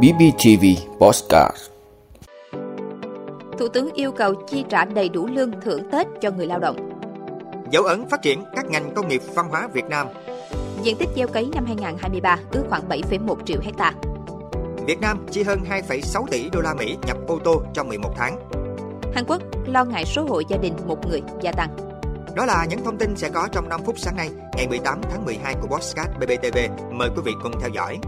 BBTV Postcard Thủ tướng yêu cầu chi trả đầy đủ lương thưởng Tết cho người lao động. Dấu ấn phát triển các ngành công nghiệp văn hóa Việt Nam. Diện tích gieo cấy năm 2023 ước khoảng 7,1 triệu hecta. Việt Nam chi hơn 2,6 tỷ đô la Mỹ nhập ô tô trong 11 tháng. Hàn Quốc lo ngại số hộ gia đình một người gia tăng. Đó là những thông tin sẽ có trong 5 phút sáng nay, ngày 18 tháng 12 của Podcast BBTV. Mời quý vị cùng theo dõi.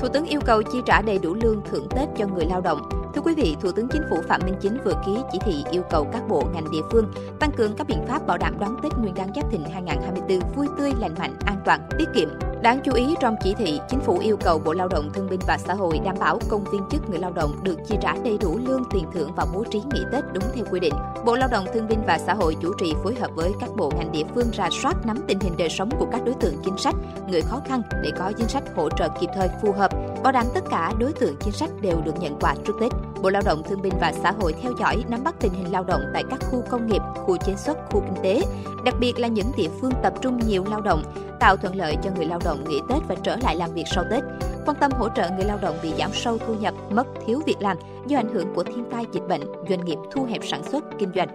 Thủ tướng yêu cầu chi trả đầy đủ lương thưởng Tết cho người lao động. Thưa quý vị, Thủ tướng Chính phủ Phạm Minh Chính vừa ký chỉ thị yêu cầu các bộ ngành địa phương tăng cường các biện pháp bảo đảm đón Tết Nguyên đán Giáp Thìn 2024 vui tươi, lành mạnh, an toàn, tiết kiệm, Đáng chú ý trong chỉ thị, chính phủ yêu cầu Bộ Lao động Thương binh và Xã hội đảm bảo công viên chức người lao động được chi trả đầy đủ lương tiền thưởng và bố trí nghỉ Tết đúng theo quy định. Bộ Lao động Thương binh và Xã hội chủ trì phối hợp với các bộ ngành địa phương ra soát nắm tình hình đời sống của các đối tượng chính sách, người khó khăn để có chính sách hỗ trợ kịp thời phù hợp, bảo đảm tất cả đối tượng chính sách đều được nhận quà trước Tết. Bộ Lao động Thương binh và Xã hội theo dõi nắm bắt tình hình lao động tại các khu công nghiệp, khu chế xuất, khu kinh tế, đặc biệt là những địa phương tập trung nhiều lao động, tạo thuận lợi cho người lao động nghỉ Tết và trở lại làm việc sau Tết, quan tâm hỗ trợ người lao động bị giảm sâu thu nhập, mất thiếu việc làm do ảnh hưởng của thiên tai dịch bệnh, doanh nghiệp thu hẹp sản xuất, kinh doanh.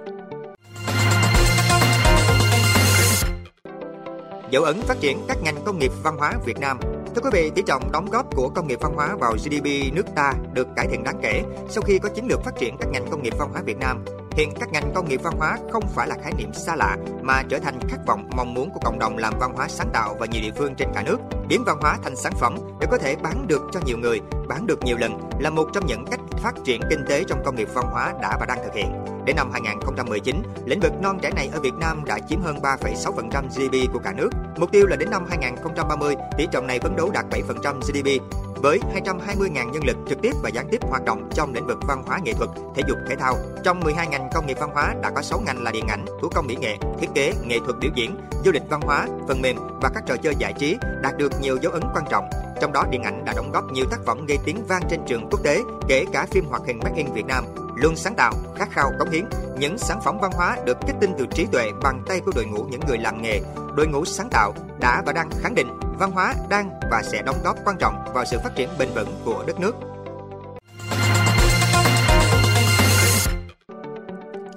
Dấu ấn phát triển các ngành công nghiệp văn hóa Việt Nam Thưa quý vị, tỷ trọng đóng góp của công nghiệp văn hóa vào GDP nước ta được cải thiện đáng kể sau khi có chiến lược phát triển các ngành công nghiệp văn hóa Việt Nam Hiện các ngành công nghiệp văn hóa không phải là khái niệm xa lạ mà trở thành khát vọng mong muốn của cộng đồng làm văn hóa sáng tạo và nhiều địa phương trên cả nước. Biến văn hóa thành sản phẩm để có thể bán được cho nhiều người, bán được nhiều lần là một trong những cách phát triển kinh tế trong công nghiệp văn hóa đã và đang thực hiện. Đến năm 2019, lĩnh vực non trẻ này ở Việt Nam đã chiếm hơn 3,6% GDP của cả nước. Mục tiêu là đến năm 2030, tỷ trọng này phấn đấu đạt 7% GDP với 220.000 nhân lực trực tiếp và gián tiếp hoạt động trong lĩnh vực văn hóa nghệ thuật, thể dục thể thao. Trong 12 ngành công nghiệp văn hóa đã có 6 ngành là điện ảnh, thủ công mỹ nghệ, thiết kế, nghệ thuật biểu diễn, du lịch văn hóa, phần mềm và các trò chơi giải trí đạt được nhiều dấu ấn quan trọng. Trong đó điện ảnh đã đóng góp nhiều tác phẩm gây tiếng vang trên trường quốc tế, kể cả phim hoạt hình Made in Việt Nam, luôn sáng tạo, khát khao cống hiến. Những sản phẩm văn hóa được kết tinh từ trí tuệ bằng tay của đội ngũ những người làm nghề, đội ngũ sáng tạo đã và đang khẳng định văn hóa đang và sẽ đóng góp quan trọng vào sự phát triển bền vững của đất nước.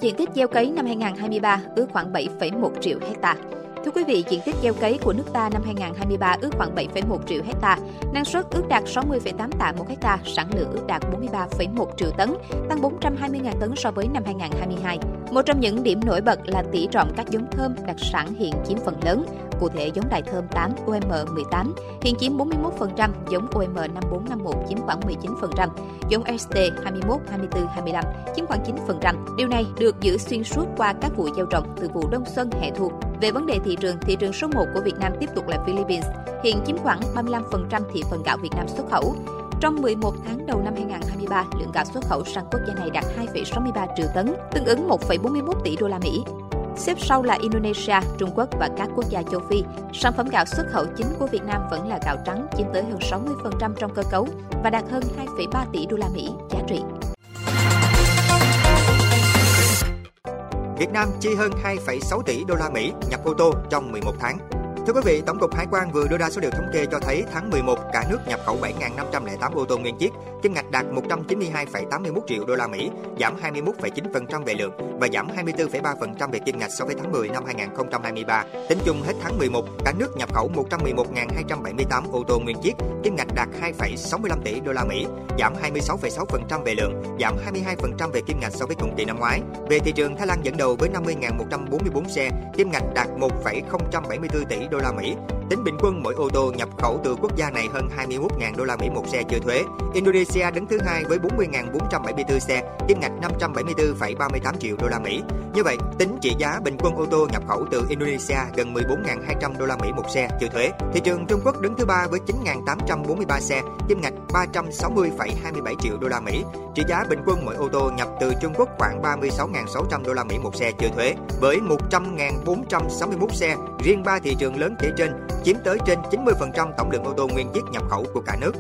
Diện tích gieo cấy năm 2023 ước khoảng 7,1 triệu hecta. Thưa quý vị, diện tích gieo cấy của nước ta năm 2023 ước khoảng 7,1 triệu hecta, năng suất ước đạt 60,8 tạ một hecta, sản lượng ước đạt 43,1 triệu tấn, tăng 420.000 tấn so với năm 2022. Một trong những điểm nổi bật là tỷ trọng các giống thơm đặc sản hiện chiếm phần lớn, Cụ thể, giống đại thơm 8 OM18 hiện chiếm 41%, giống OM5451 chiếm khoảng 19%, giống ST 21, 24, 25 chiếm khoảng 9%. Điều này được giữ xuyên suốt qua các vụ gieo trồng từ vụ đông xuân hè thu. Về vấn đề thị trường, thị trường số 1 của Việt Nam tiếp tục là Philippines, hiện chiếm khoảng 35% thị phần gạo Việt Nam xuất khẩu. Trong 11 tháng đầu năm 2023, lượng gạo xuất khẩu sang quốc gia này đạt 2,63 triệu tấn, tương ứng 1,41 tỷ đô la Mỹ. Xếp sau là Indonesia, Trung Quốc và các quốc gia châu Phi. Sản phẩm gạo xuất khẩu chính của Việt Nam vẫn là gạo trắng, chiếm tới hơn 60% trong cơ cấu và đạt hơn 2,3 tỷ đô la Mỹ giá trị. Việt Nam chi hơn 2,6 tỷ đô la Mỹ nhập ô tô trong 11 tháng. Thưa quý vị, Tổng cục Hải quan vừa đưa ra số liệu thống kê cho thấy tháng 11 cả nước nhập khẩu 7.508 ô tô nguyên chiếc, kim ngạch đạt 192,81 triệu đô la Mỹ, giảm 21,9% về lượng và giảm 24,3% về kim ngạch so với tháng 10 năm 2023. Tính chung hết tháng 11, cả nước nhập khẩu 111.278 ô tô nguyên chiếc, kim ngạch đạt 2,65 tỷ đô la Mỹ, giảm 26,6% về lượng, giảm 22% về kim ngạch so với cùng kỳ năm ngoái. Về thị trường, Thái Lan dẫn đầu với 50.144 xe, kim ngạch đạt 1,074 tỷ đô la Mỹ. Tính bình quân mỗi ô tô nhập khẩu từ quốc gia này hơn 21.000 đô la Mỹ một xe chưa thuế. Indonesia đứng thứ hai với 40.474 xe, kim ngạch 574,38 triệu đô la Mỹ. Như vậy, tính trị giá bình quân ô tô nhập khẩu từ Indonesia gần 14.200 đô la Mỹ một xe trừ thuế. Thị trường Trung Quốc đứng thứ ba với 9.843 xe, kim ngạch 360,27 triệu đô la Mỹ. Trị giá bình quân mỗi ô tô nhập từ Trung Quốc khoảng 36.600 đô la Mỹ một xe trừ thuế. Với 100.461 xe, riêng ba thị trường lớn kể trên chiếm tới trên 90% tổng lượng ô tô nguyên chiếc nhập khẩu của cả nước.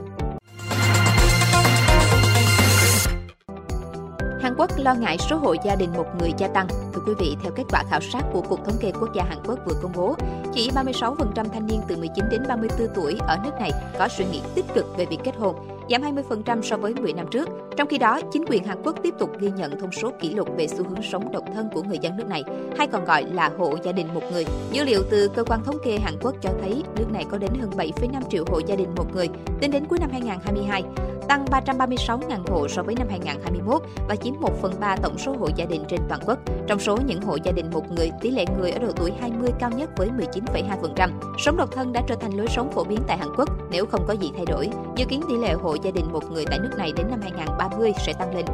Hàn Quốc lo ngại số hộ gia đình một người gia tăng. thưa quý vị, theo kết quả khảo sát của Cục Thống kê Quốc gia Hàn Quốc vừa công bố, chỉ 36% thanh niên từ 19 đến 34 tuổi ở nước này có suy nghĩ tích cực về việc kết hôn, giảm 20% so với 10 năm trước. Trong khi đó, chính quyền Hàn Quốc tiếp tục ghi nhận thông số kỷ lục về xu hướng sống độc thân của người dân nước này, hay còn gọi là hộ gia đình một người. Dữ liệu từ cơ quan thống kê Hàn Quốc cho thấy nước này có đến hơn 7,5 triệu hộ gia đình một người tính đến cuối năm 2022 tăng 336.000 hộ so với năm 2021 và chiếm 1 phần 3 tổng số hộ gia đình trên toàn quốc. Trong số những hộ gia đình một người, tỷ lệ người ở độ tuổi 20 cao nhất với 19,2%. Sống độc thân đã trở thành lối sống phổ biến tại Hàn Quốc nếu không có gì thay đổi. Dự kiến tỷ lệ hộ gia đình một người tại nước này đến năm 2030 sẽ tăng lên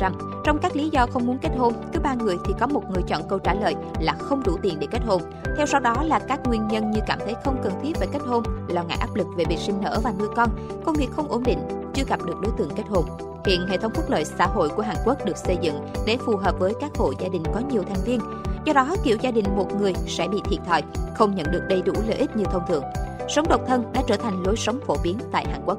40%. Trong các lý do không muốn kết hôn, cứ ba người thì có một người chọn câu trả lời là không đủ tiền để kết hôn. Theo sau đó là các nguyên nhân như cảm thấy không cần thiết phải kết hôn, lo ngại áp lực về việc sinh nở và nuôi con, công việc không ổn định, chưa gặp được đối tượng kết hôn. Hiện hệ thống phúc lợi xã hội của Hàn Quốc được xây dựng để phù hợp với các hộ gia đình có nhiều thành viên. Do đó, kiểu gia đình một người sẽ bị thiệt thòi, không nhận được đầy đủ lợi ích như thông thường. Sống độc thân đã trở thành lối sống phổ biến tại Hàn Quốc.